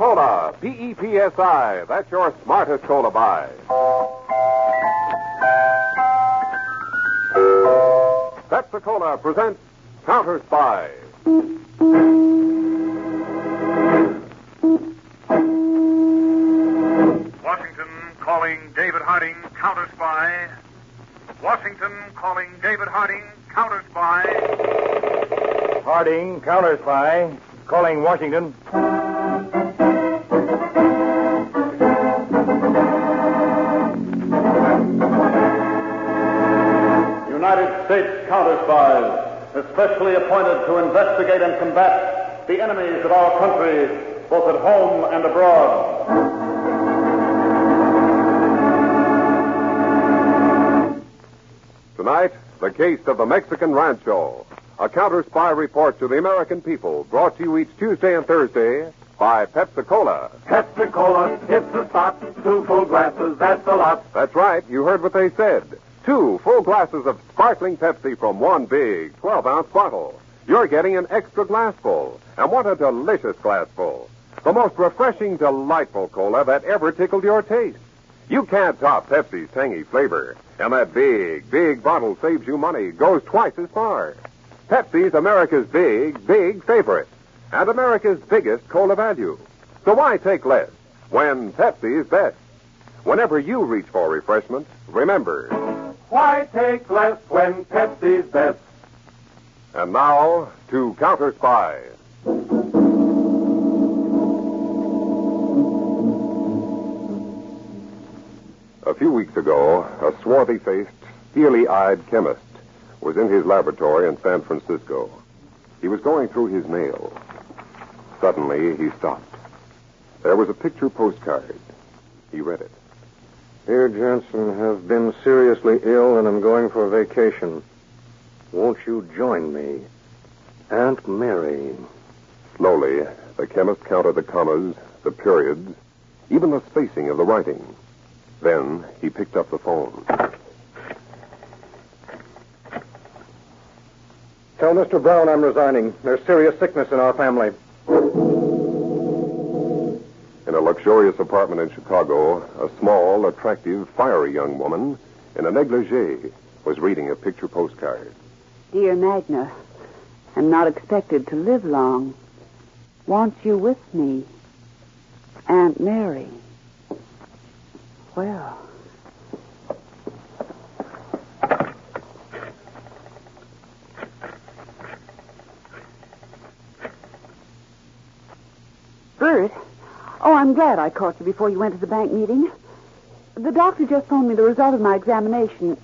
Cola, P-E-P-S-I. That's your smartest cola buy. Pepsi Cola presents Counter Spy. Washington calling David Harding, counter spy. Washington calling David Harding, counter spy. Harding, counter spy, calling Washington. States counter spies, especially appointed to investigate and combat the enemies of our country, both at home and abroad. Tonight, the case of the Mexican Rancho. A counter spy report to the American people, brought to you each Tuesday and Thursday by Pepsi Cola. Pepsi Cola, it's the spot. Two full glasses, that's a lot. That's right, you heard what they said. Two full glasses of sparkling Pepsi from one big 12 ounce bottle. You're getting an extra glassful. And what a delicious glassful. The most refreshing, delightful cola that ever tickled your taste. You can't top Pepsi's tangy flavor. And that big, big bottle saves you money, goes twice as far. Pepsi's America's big, big favorite. And America's biggest cola value. So why take less when Pepsi's best? Whenever you reach for refreshment, remember. Why take less when Pepsi's best? And now to Counter Spy. A few weeks ago, a swarthy faced, steely eyed chemist was in his laboratory in San Francisco. He was going through his mail. Suddenly, he stopped. There was a picture postcard. He read it. Dear Jensen, have been seriously ill and am going for a vacation. Won't you join me? Aunt Mary. Slowly, the chemist counted the commas, the periods, even the spacing of the writing. Then he picked up the phone. Tell Mr. Brown I'm resigning. There's serious sickness in our family. Luxurious apartment in Chicago, a small, attractive, fiery young woman in a negligee was reading a picture postcard. Dear Magna, I'm not expected to live long. Want you with me. Aunt Mary. Well. Bert? Oh, I'm glad I caught you before you went to the bank meeting. The doctor just phoned me the result of my examination.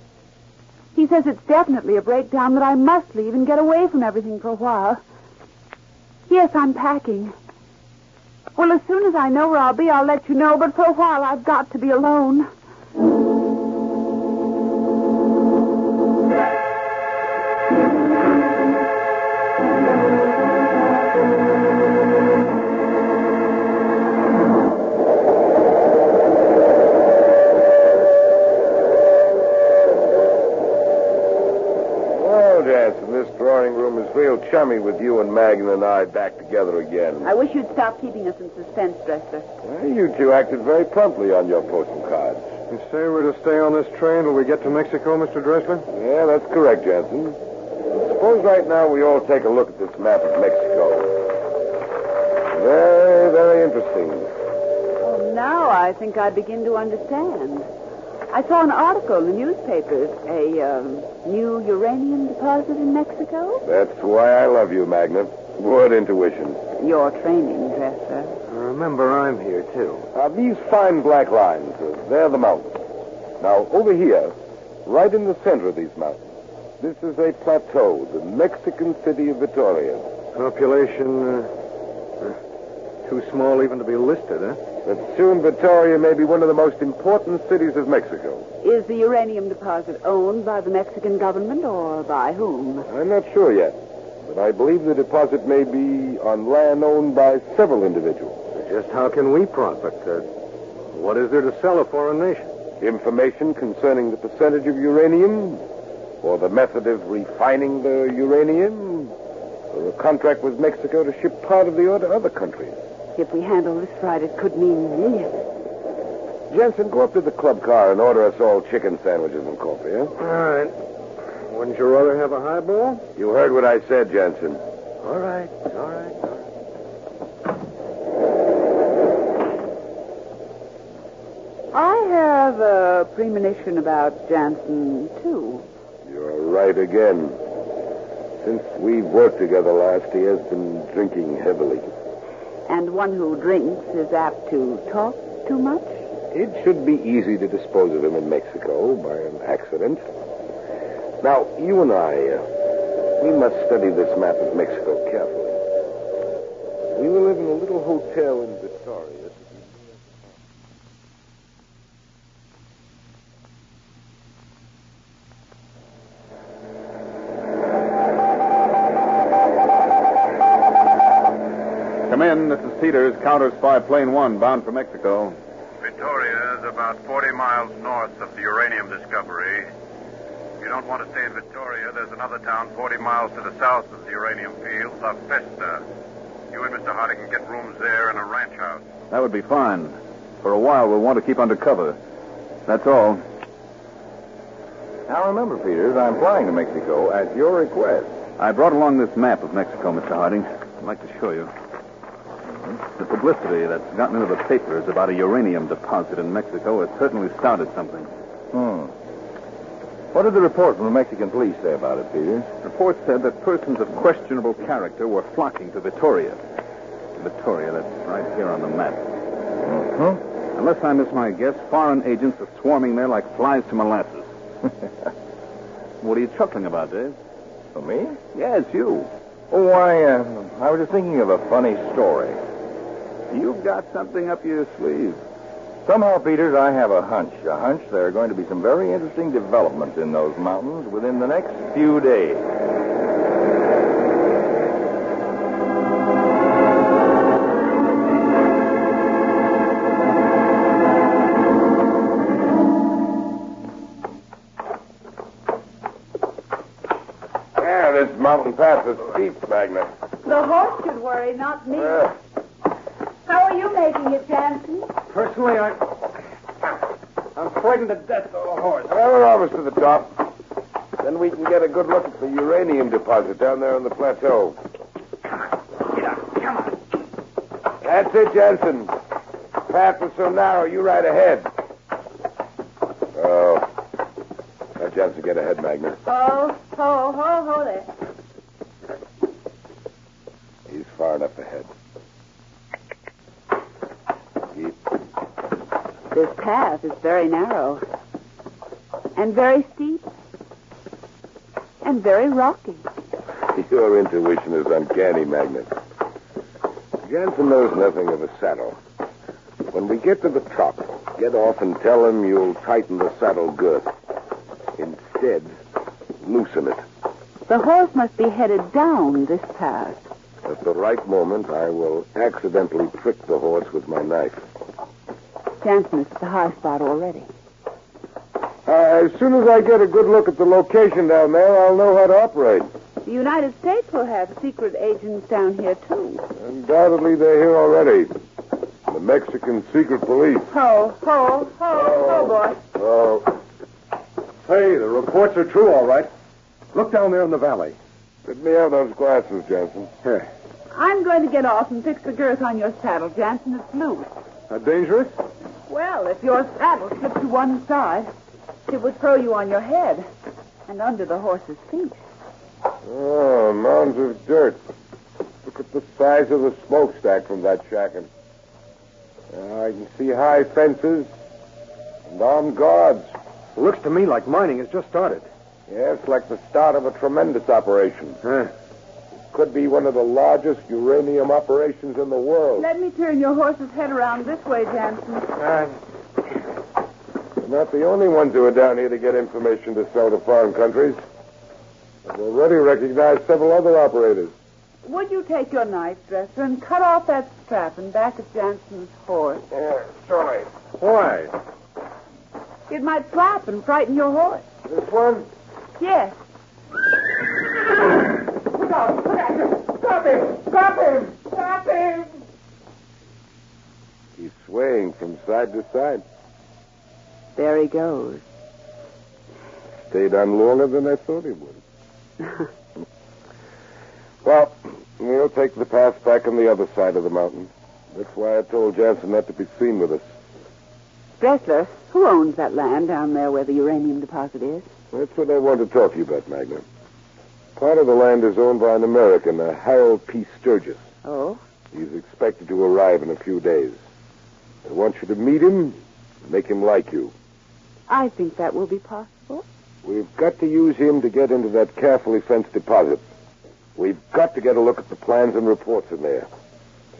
He says it's definitely a breakdown, that I must leave and get away from everything for a while. Yes, I'm packing. Well, as soon as I know where I'll be, I'll let you know, but for a while I've got to be alone. Is real chummy with you and Magna and I back together again. I wish you'd stop keeping us in suspense, Dressler. Well, you two acted very promptly on your postal cards. You say we're to stay on this train till we get to Mexico, Mr. Dressler? Yeah, that's correct, Jansen. Suppose right now we all take a look at this map of Mexico. Very, very interesting. Oh, now I think I begin to understand. I saw an article in the newspapers. A um, new uranium deposit in Mexico? That's why I love you, Magna. Good intuition. Your training, Dressler. Remember, I'm here, too. Now, these fine black lines, uh, they're the mountains. Now, over here, right in the center of these mountains, this is a plateau, the Mexican city of Vitoria. Population, uh, uh, too small even to be listed, huh? But soon Vitoria may be one of the most important cities of Mexico. Is the uranium deposit owned by the Mexican government or by whom? I'm not sure yet, but I believe the deposit may be on land owned by several individuals. Just how can we profit? Uh, what is there to sell a foreign nation? Information concerning the percentage of uranium, or the method of refining the uranium, or a contract with Mexico to ship part of the ore to other countries. If we handle this right, it could mean millions. Jensen, go up to the club car and order us all chicken sandwiches and coffee, huh? All right. Wouldn't you rather have a highball? You heard what I said, Jensen. All right. All right. All right. I have a premonition about Jansen, too. You're right again. Since we've worked together last, he has been drinking heavily. And one who drinks is apt to talk too much? It should be easy to dispose of him in Mexico by an accident. Now, you and I, uh, we must study this map of Mexico carefully. We will live in a little hotel in Victoria. Come in. This is Peters, counter spy plane one, bound for Mexico. Victoria is about 40 miles north of the uranium discovery. If you don't want to stay in Victoria, there's another town 40 miles to the south of the uranium field, La Festa. You and Mr. Harding can get rooms there in a ranch house. That would be fine. For a while, we'll want to keep under cover. That's all. Now remember, Peters, I'm flying to Mexico at your request. I brought along this map of Mexico, Mr. Harding. I'd like to show you. The publicity that's gotten into the papers about a uranium deposit in Mexico has certainly started something. Hmm. What did the report from the Mexican police say about it, Peters? Reports said that persons of questionable character were flocking to Victoria. Victoria, that's right here on the map. Mm-hmm. Unless I miss my guess, foreign agents are swarming there like flies to molasses. what are you chuckling about, Dave? For me? Yes, you. Oh, I, uh, I was just thinking of a funny story. You've got something up your sleeve. Somehow, Peters, I have a hunch. A hunch there are going to be some very interesting developments in those mountains within the next few days. Yeah, this mountain pass is steep, Magna. The horse should worry, not me. Uh, How are you making it, Jansen? Personally, I, I'm frightened to death of a horse. well, we're almost to the top. Then we can get a good look at the uranium deposit down there on the plateau. Come on, Get up. Come on. That's it, Jensen. Path is so narrow, you ride ahead. Oh. Let Jensen get ahead, Magna. Oh, ho, ho, ho there. He's far enough ahead. Keep. This path is very narrow. And very steep. And very rocky. Your intuition is uncanny, Magna. Jensen knows nothing of a saddle. When we get to the top, get off and tell him you'll tighten the saddle girth. Instead, loosen it. The horse must be headed down this path. At the right moment, I will accidentally prick the horse with my knife. Jansen is at the high spot already. Uh, as soon as I get a good look at the location down there, I'll know how to operate. The United States will have secret agents down here, too. Undoubtedly, they're here already. The Mexican secret police. Ho, ho, ho, ho, boy. Oh, Hey, the reports are true, all right. Look down there in the valley. let me have those glasses, Jansen. Here. I'm going to get off and fix the girth on your saddle, Jansen. It's loose. That dangerous? Well, if your saddle slipped to one side, it would throw you on your head and under the horse's feet. Oh, mounds of dirt. Look at the size of the smokestack from that shacking. Uh, I can see high fences and armed guards. looks to me like mining has just started. Yes, like the start of a tremendous operation. Huh. Could be one of the largest uranium operations in the world. Let me turn your horse's head around this way, Jansen. We're not the only ones who are down here to get information to sell to foreign countries. I've already recognized several other operators. Would you take your knife, Dressler, and cut off that strap in back of Jansen's horse? Uh, yeah, surely. Why? It might flap and frighten your horse. This one? Yes. Look out! Look! Stop him! Stop him! Stop him! He's swaying from side to side. There he goes. Stayed on longer than I thought he would. well, we'll take the path back on the other side of the mountain. That's why I told Jansen not to be seen with us. Dressler, who owns that land down there where the uranium deposit is? That's what I want to talk to you about, Magna. Part of the land is owned by an American, a Harold P. Sturgis. Oh? He's expected to arrive in a few days. I want you to meet him, and make him like you. I think that will be possible. We've got to use him to get into that carefully fenced deposit. We've got to get a look at the plans and reports in there.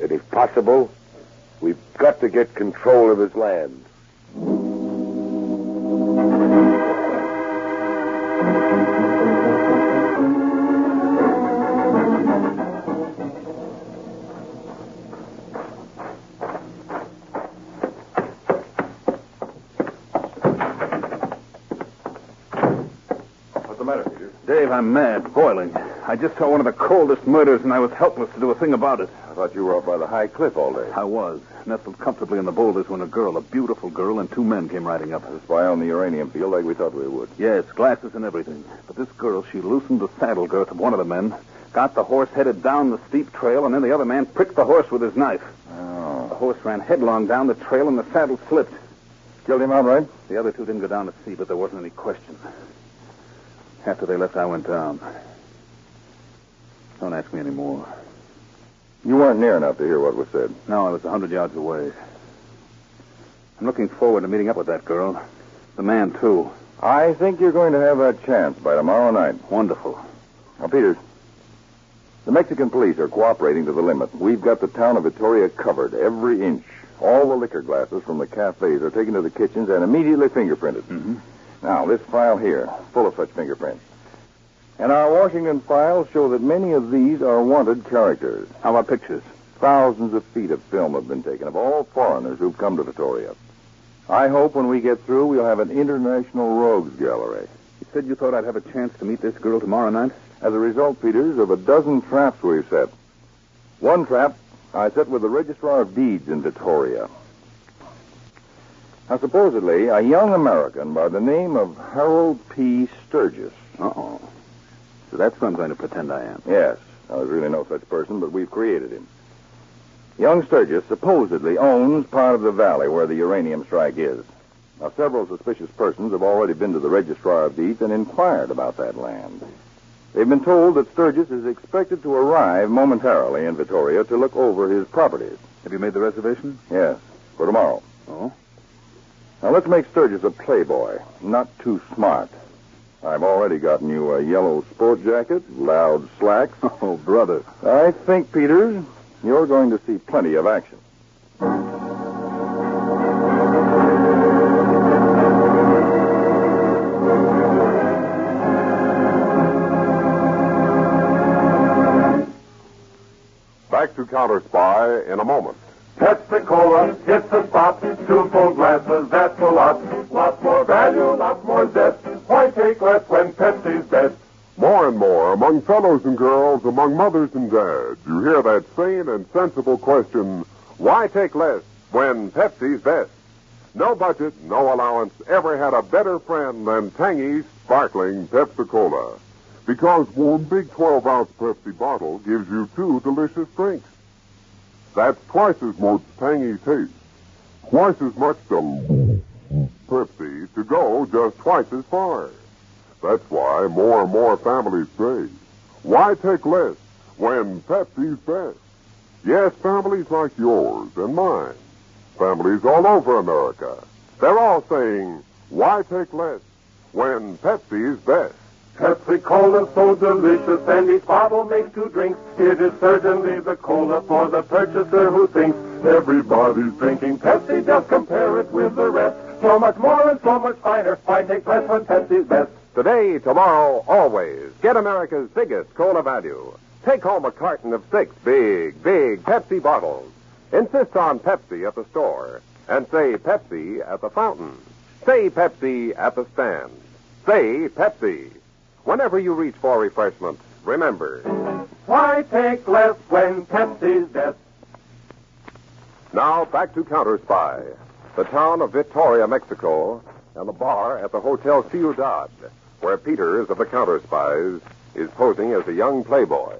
And if possible, we've got to get control of his land. I'm mad, boiling. I just saw one of the coldest murders, and I was helpless to do a thing about it. I thought you were up by the high cliff all day. I was, nestled comfortably in the boulders when a girl, a beautiful girl, and two men came riding up. Just by on the uranium field like we thought we would. Yes, glasses and everything. But this girl, she loosened the saddle girth of one of the men, got the horse headed down the steep trail, and then the other man pricked the horse with his knife. Oh. The horse ran headlong down the trail, and the saddle slipped. Killed him outright? The other two didn't go down to see, but there wasn't any question. After they left, I went down. Don't ask me any more. You weren't near enough to hear what was said. No, I was a hundred yards away. I'm looking forward to meeting up with that girl. The man, too. I think you're going to have a chance by tomorrow night. Wonderful. Now, Peters, the Mexican police are cooperating to the limit. We've got the town of Vittoria covered, every inch. All the liquor glasses from the cafes are taken to the kitchens and immediately fingerprinted. Mm-hmm. Now, this file here, full of such fingerprints. And our Washington files show that many of these are wanted characters. How about pictures? Thousands of feet of film have been taken of all foreigners who've come to Victoria. I hope when we get through, we'll have an international rogues gallery. You said you thought I'd have a chance to meet this girl tomorrow night? As a result, Peters, of a dozen traps we've set. One trap I set with the Registrar of Deeds in Vittoria. Now, supposedly, a young American by the name of Harold P. Sturgis. Uh-oh. So that's who I'm going to pretend I am. Yes, now, there's really no such person, but we've created him. Young Sturgis supposedly owns part of the valley where the uranium strike is. Now, several suspicious persons have already been to the Registrar of Deeds and inquired about that land. They've been told that Sturgis is expected to arrive momentarily in Vittoria to look over his properties. Have you made the reservation? Yes, for tomorrow. Oh? Now, let's make Sturgis a playboy, not too smart. I've already gotten you a yellow sport jacket, loud slacks. Oh, brother. I think, Peters, you're going to see plenty of action. Back to Counter Spy in a moment. Pepsi Cola hits the spot. Two full glasses, that's a lot. Lots more value, lots more zest. Why take less when Pepsi's best? More and more, among fellows and girls, among mothers and dads, you hear that sane and sensible question, why take less when Pepsi's best? No budget, no allowance ever had a better friend than tangy, sparkling Pepsi-Cola. Because one big 12-ounce Pepsi bottle gives you two delicious drinks. That's twice as much tangy taste, twice as much del- Pepsi to go just twice as far. That's why more and more families say, why take less when Pepsi's best? Yes, families like yours and mine, families all over America, they're all saying, why take less when Pepsi's best? Pepsi Cola so delicious, and each bottle makes two drinks. It is certainly the cola for the purchaser who thinks everybody's drinking Pepsi. Just compare it with the rest. So much more and so much finer. Why take when Pepsi's best? Today, tomorrow, always, get America's biggest cola value. Take home a carton of six big, big Pepsi bottles. Insist on Pepsi at the store. And say Pepsi at the fountain. Say Pepsi at the stand. Say Pepsi. Whenever you reach for refreshment, remember. Why take less when Pepsi's best? Now, back to Counter Spy. the town of Victoria, Mexico, and the bar at the Hotel Ciudad, where Peters of the Counter Spies is posing as a young playboy.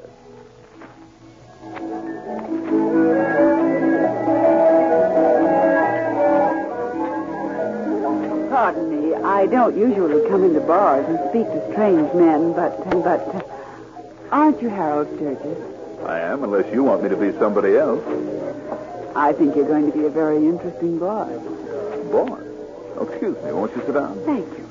Pardon me. I don't usually come into bars and speak to strange men, but but uh, aren't you Harold Sturgis? I am, unless you want me to be somebody else. I think you're going to be a very interesting boy. Boy. Oh, excuse me. Won't you sit down? Thank you.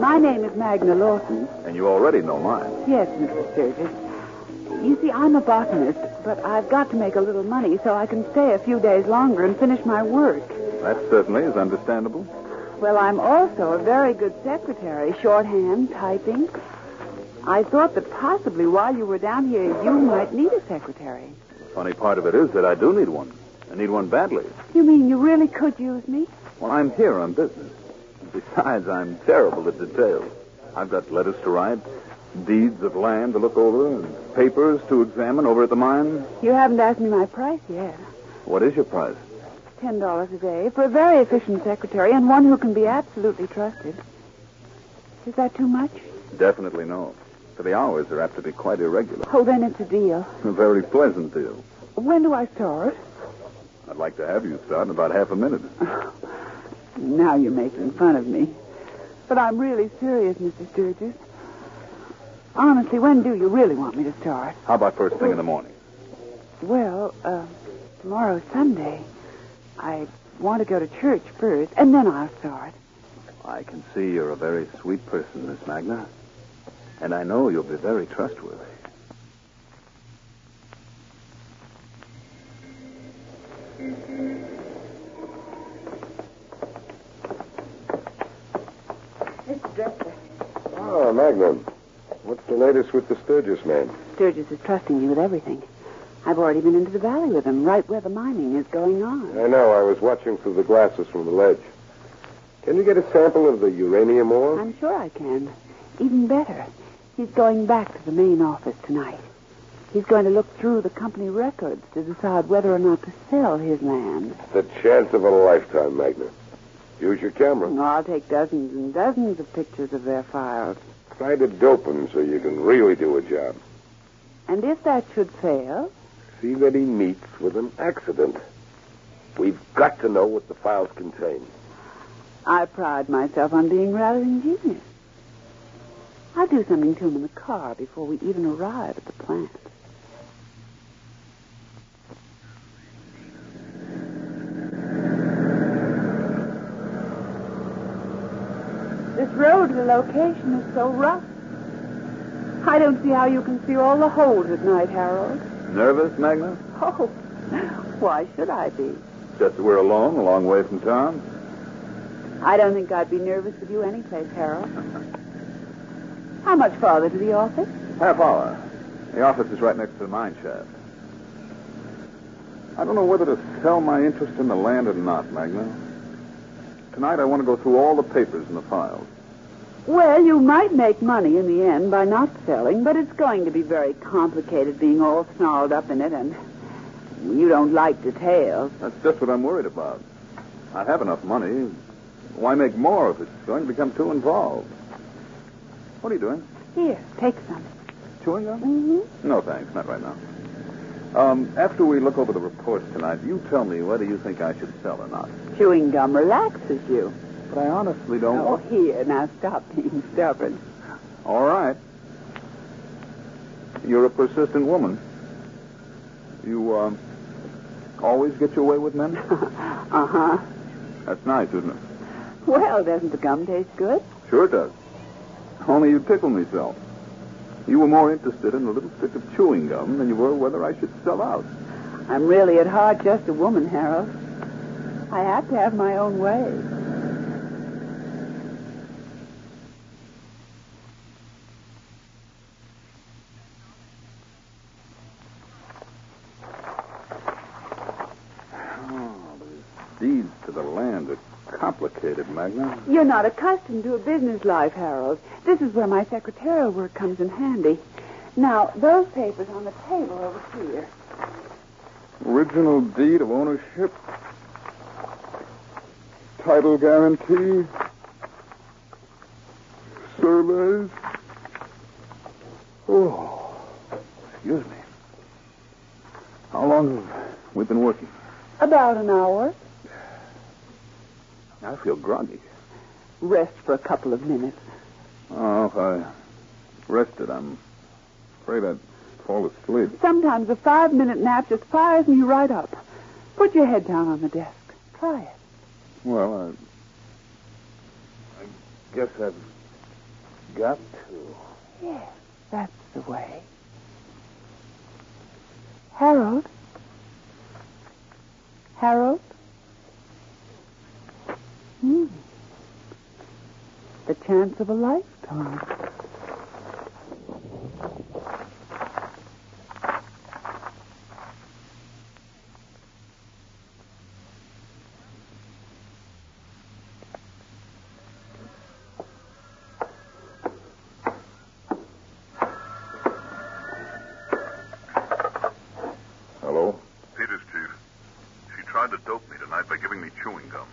My name is Magna Lawson. And you already know mine. Yes, Mr. Sturgis. You see, I'm a botanist, but I've got to make a little money so I can stay a few days longer and finish my work. That certainly is understandable. Well, I'm also a very good secretary, shorthand, typing. I thought that possibly while you were down here, you might need a secretary. The funny part of it is that I do need one. I need one badly. You mean you really could use me? Well, I'm here on business. Besides, I'm terrible at details. I've got letters to write, deeds of land to look over, and papers to examine over at the mine. You haven't asked me my price yet. What is your price? Ten dollars a day for a very efficient secretary and one who can be absolutely trusted. Is that too much? Definitely no. For the hours are apt to be quite irregular. Oh, then it's a deal. A very pleasant deal. When do I start? I'd like to have you start in about half a minute. Now you're making fun of me. But I'm really serious, Mr. Sturgis. Honestly, when do you really want me to start? How about first thing in the morning? Well, uh, tomorrow's Sunday. I want to go to church first, and then I'll start. I can see you're a very sweet person, Miss Magna. And I know you'll be very trustworthy. Mr. Dressler. Ah, oh, Magna. What's the latest with the Sturgis man? Sturgis is trusting me with everything. I've already been into the valley with him, right where the mining is going on. I know. I was watching through the glasses from the ledge. Can you get a sample of the uranium ore? I'm sure I can. Even better, he's going back to the main office tonight. He's going to look through the company records to decide whether or not to sell his land. The chance of a lifetime, Magna. Use your camera. No, I'll take dozens and dozens of pictures of their files. Try to dope him so you can really do a job. And if that should fail, See that he meets with an accident. We've got to know what the files contain. I pride myself on being rather ingenious. I'll do something to him in the car before we even arrive at the plant. This road to the location is so rough. I don't see how you can see all the holes at night, Harold. Nervous, Magna? Oh, why should I be? Just that we're alone, a long way from town. I don't think I'd be nervous with you anyplace, Harold. How much farther to the office? Half hour. The office is right next to the mine shaft. I don't know whether to sell my interest in the land or not, Magna. Tonight I want to go through all the papers in the files. Well, you might make money in the end by not selling, but it's going to be very complicated being all snarled up in it, and you don't like details. That's just what I'm worried about. I have enough money. Why make more if it's going to become too involved? What are you doing? Here, take some. Chewing gum? Mm-hmm. No, thanks. Not right now. Um, after we look over the reports tonight, you tell me whether you think I should sell or not. Chewing gum relaxes you. But I honestly don't Oh, want... here, now stop being stubborn. All right. You're a persistent woman. You, um, always get your way with men? uh-huh. That's nice, isn't it? Well, doesn't the gum taste good? Sure it does. Only you tickle me so. You were more interested in a little stick of chewing gum than you were whether I should sell out. I'm really at heart just a woman, Harold. I have to have my own way. Oh, these deeds to the land are complicated, Magna. You're not accustomed to a business life, Harold. This is where my secretarial work comes in handy. Now, those papers on the table over here. Original deed of ownership. Title guarantee. Surveys. Oh, excuse me. How long have we been working? About an hour. I feel groggy. Rest for a couple of minutes. Oh, if I rested, I'm afraid I'd fall asleep. Sometimes a five minute nap just fires me right up. Put your head down on the desk. Try it. Well, I, I guess I've got to. Yes, that's the way. Harold? Harold? Hmm. The chance of a lifetime. Hello? Peters, Chief. She tried to dope me tonight by giving me chewing gum.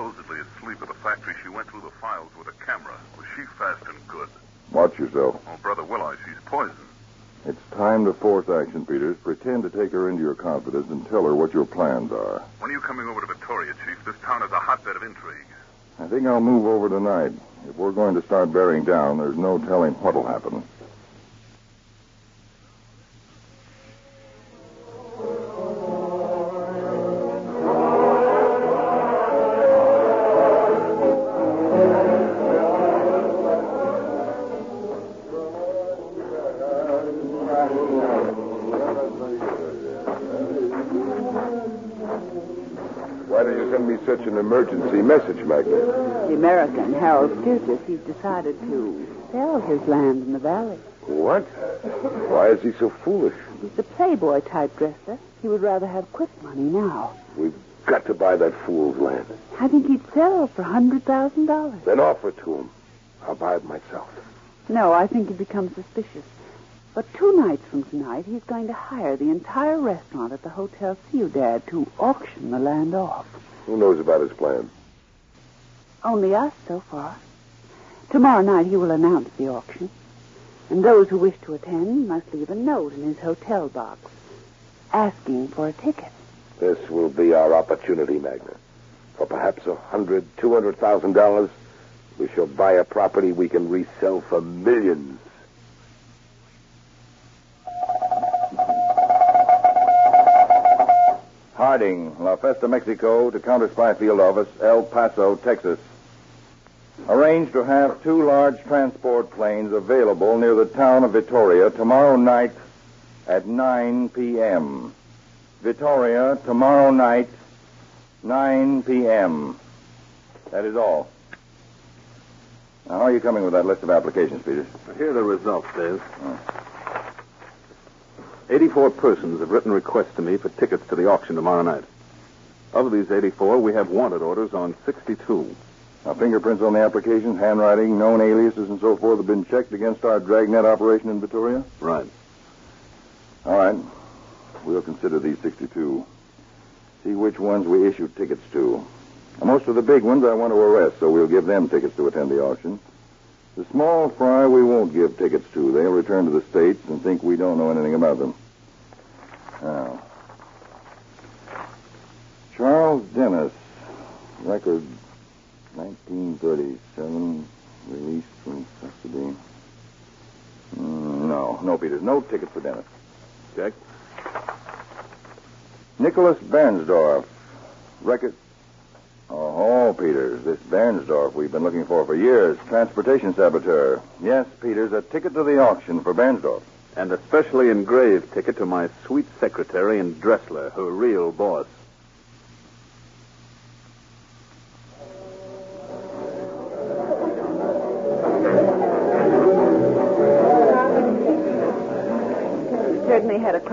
I supposedly asleep at the factory, she went through the files with a camera. Was she fast and good? Watch yourself. Oh, Brother Willow, she's poisoned. It's time to force action, Peters. Pretend to take her into your confidence and tell her what your plans are. When are you coming over to Victoria, Chief? This town is a hotbed of intrigue. I think I'll move over tonight. If we're going to start bearing down, there's no telling what'll happen. The American, Harold Sturgis, he's decided to sell his land in the valley. What? Why is he so foolish? He's a playboy type Dressler. He would rather have quick money now. We've got to buy that fool's land. I think he'd sell for a hundred thousand dollars. Then offer it to him. I'll buy it myself. No, I think he'd become suspicious. But two nights from tonight, he's going to hire the entire restaurant at the Hotel Ciudad to auction the land off. Who knows about his plan? Only us so far. Tomorrow night he will announce the auction. And those who wish to attend must leave a note in his hotel box asking for a ticket. This will be our opportunity, Magna. For perhaps a hundred, two hundred thousand dollars, we shall buy a property we can resell for millions. Harding, La Festa, Mexico, to Counter Spy Field Office, El Paso, Texas. Arranged to have two large transport planes available near the town of Victoria tomorrow night at 9 p.m. Victoria, tomorrow night, 9 p.m. That is all. Now, how are you coming with that list of applications, Peters? Here are the results, Dave. 84 persons have written requests to me for tickets to the auction tomorrow night. Of these 84, we have wanted orders on 62. Now, fingerprints on the applications, handwriting, known aliases, and so forth have been checked against our dragnet operation in Victoria? Right. All right. We'll consider these 62. See which ones we issued tickets to. Now, most of the big ones I want to arrest, so we'll give them tickets to attend the auction. The small fry we won't give tickets to. They'll return to the States and think we don't know anything about them. Now, Charles Dennis, record 1937, released from custody. Mm, no, no, Peters, no ticket for Dennis. Check. Nicholas Bernsdorf, record. Oh, Peters, this Bernsdorf we've been looking for for years. Transportation saboteur. Yes, Peters, a ticket to the auction for Bernsdorf. And a specially engraved ticket to my sweet secretary and Dressler, her real boss.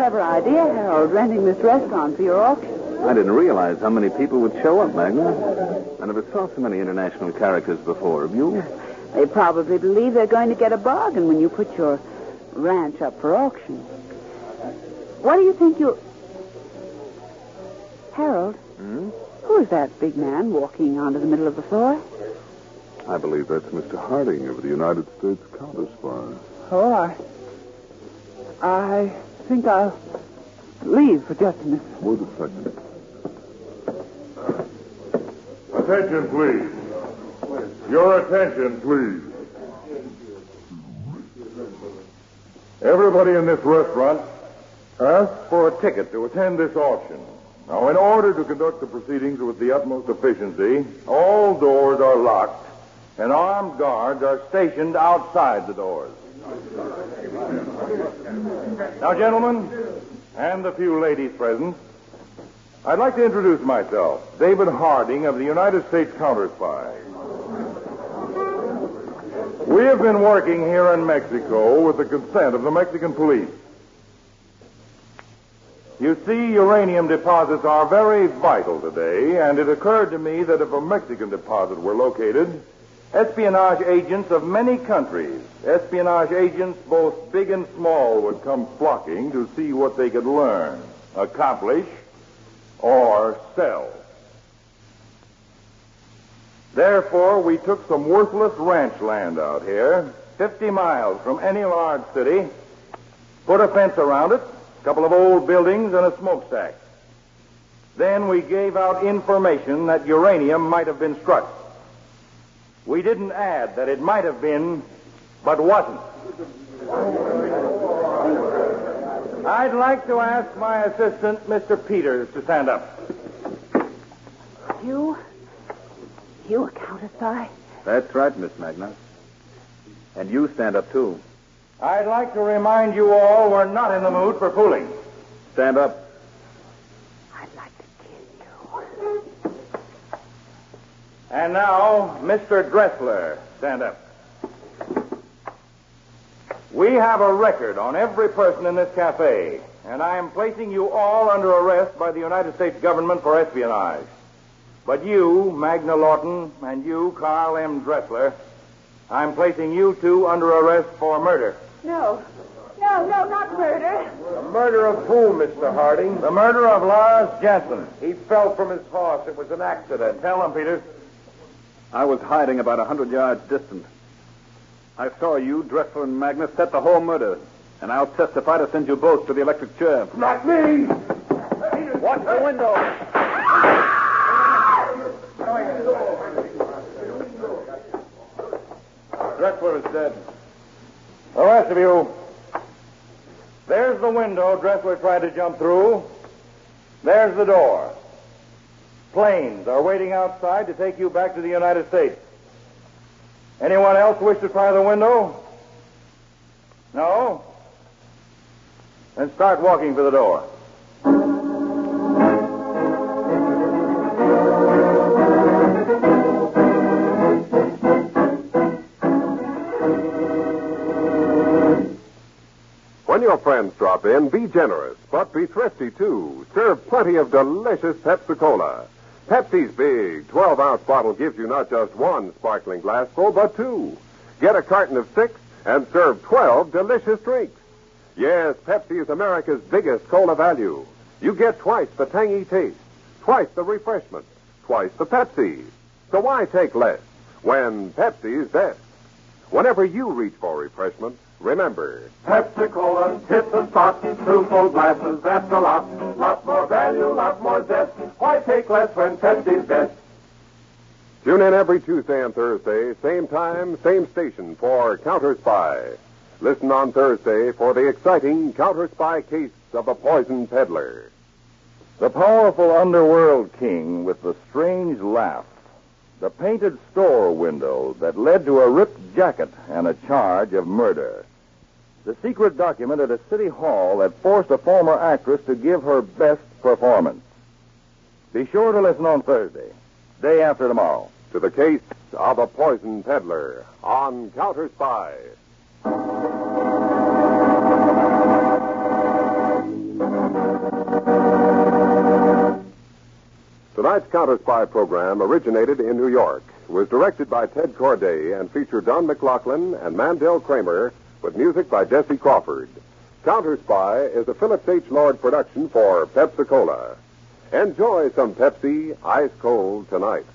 Clever idea, Harold, renting this restaurant for your auction. I didn't realize how many people would show up, Magna. I never saw so many international characters before. Have you? They probably believe they're going to get a bargain when you put your ranch up for auction. What do you think you'll... Harold, Hmm? who is that big man walking onto the middle of the floor? I believe that's Mr. Harding of the United States Counter Spy. Oh, I. I think I'll leave for just a minute. Wait a second. Attention, please. Your attention, please. Everybody in this restaurant asked for a ticket to attend this auction. Now, in order to conduct the proceedings with the utmost efficiency, all doors are locked and armed guards are stationed outside the doors. Now, gentlemen, and the few ladies present, I'd like to introduce myself, David Harding of the United States Counter Spy. We have been working here in Mexico with the consent of the Mexican police. You see, uranium deposits are very vital today, and it occurred to me that if a Mexican deposit were located, espionage agents of many countries, espionage agents both big and small, would come flocking to see what they could learn, accomplish, or sell. Therefore, we took some worthless ranch land out here, 50 miles from any large city, put a fence around it, a couple of old buildings, and a smokestack. Then we gave out information that uranium might have been struck. We didn't add that it might have been, but wasn't. I'd like to ask my assistant, Mr. Peters, to stand up. You? You a counter spy? That's right, Miss Magna. And you stand up, too. I'd like to remind you all we're not in the mood for fooling. Stand up. And now, Mr. Dressler, stand up. We have a record on every person in this cafe, and I am placing you all under arrest by the United States government for espionage. But you, Magna Lawton, and you, Carl M. Dressler, I'm placing you two under arrest for murder. No. No, no, not murder. The murder of who, Mr. Harding? The murder of Lars Jensen. He fell from his horse. It was an accident. Tell them, Peters. I was hiding about a hundred yards distant. I saw you, Dressler and Magnus, set the whole murder. And I'll testify to send you both to the electric chair. Not me! Watch the window. Dressler is dead. The rest of you, there's the window Dressler tried to jump through. There's the door. Planes are waiting outside to take you back to the United States. Anyone else wish to try the window? No? Then start walking for the door. When your friends drop in, be generous, but be thrifty too. Serve plenty of delicious Pepsi Cola. Pepsi's big 12 ounce bottle gives you not just one sparkling glassful, but two. Get a carton of six and serve 12 delicious drinks. Yes, Pepsi is America's biggest cola value. You get twice the tangy taste, twice the refreshment, twice the Pepsi. So why take less when Pepsi's best? Whenever you reach for refreshment, remember, Pepsi Cola hits the spot. Two full glasses, that's a lot. Lot more value, lot more zest. Why take less when Pepsi's best? Tune in every Tuesday and Thursday, same time, same station for Counter Spy. Listen on Thursday for the exciting Counter Spy case of the poison peddler. The powerful underworld king with the strange laugh. The painted store window that led to a ripped jacket and a charge of murder. The secret document at a city hall that forced a former actress to give her best performance. Be sure to listen on Thursday, day after tomorrow. To the case of a poison peddler on Counter Spy. Tonight's Counter Spy program originated in New York, was directed by Ted Corday, and featured Don McLaughlin and Mandel Kramer, with music by Jesse Crawford. Counter Spy is a Phillips H. Lord production for Pepsi Cola. Enjoy some Pepsi ice cold tonight.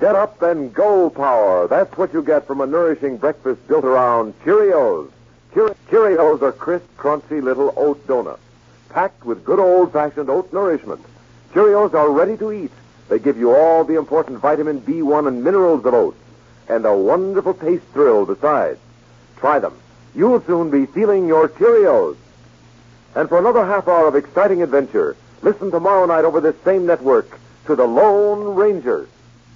Get up and go power. That's what you get from a nourishing breakfast built around Cheerios. Cheer- Cheerios are crisp, crunchy little oat donuts, packed with good old-fashioned oat nourishment. Cheerios are ready to eat. They give you all the important vitamin B1 and minerals of oats, and a wonderful taste thrill besides. Try them. You'll soon be feeling your Cheerios. And for another half hour of exciting adventure, listen tomorrow night over this same network to The Lone Ranger.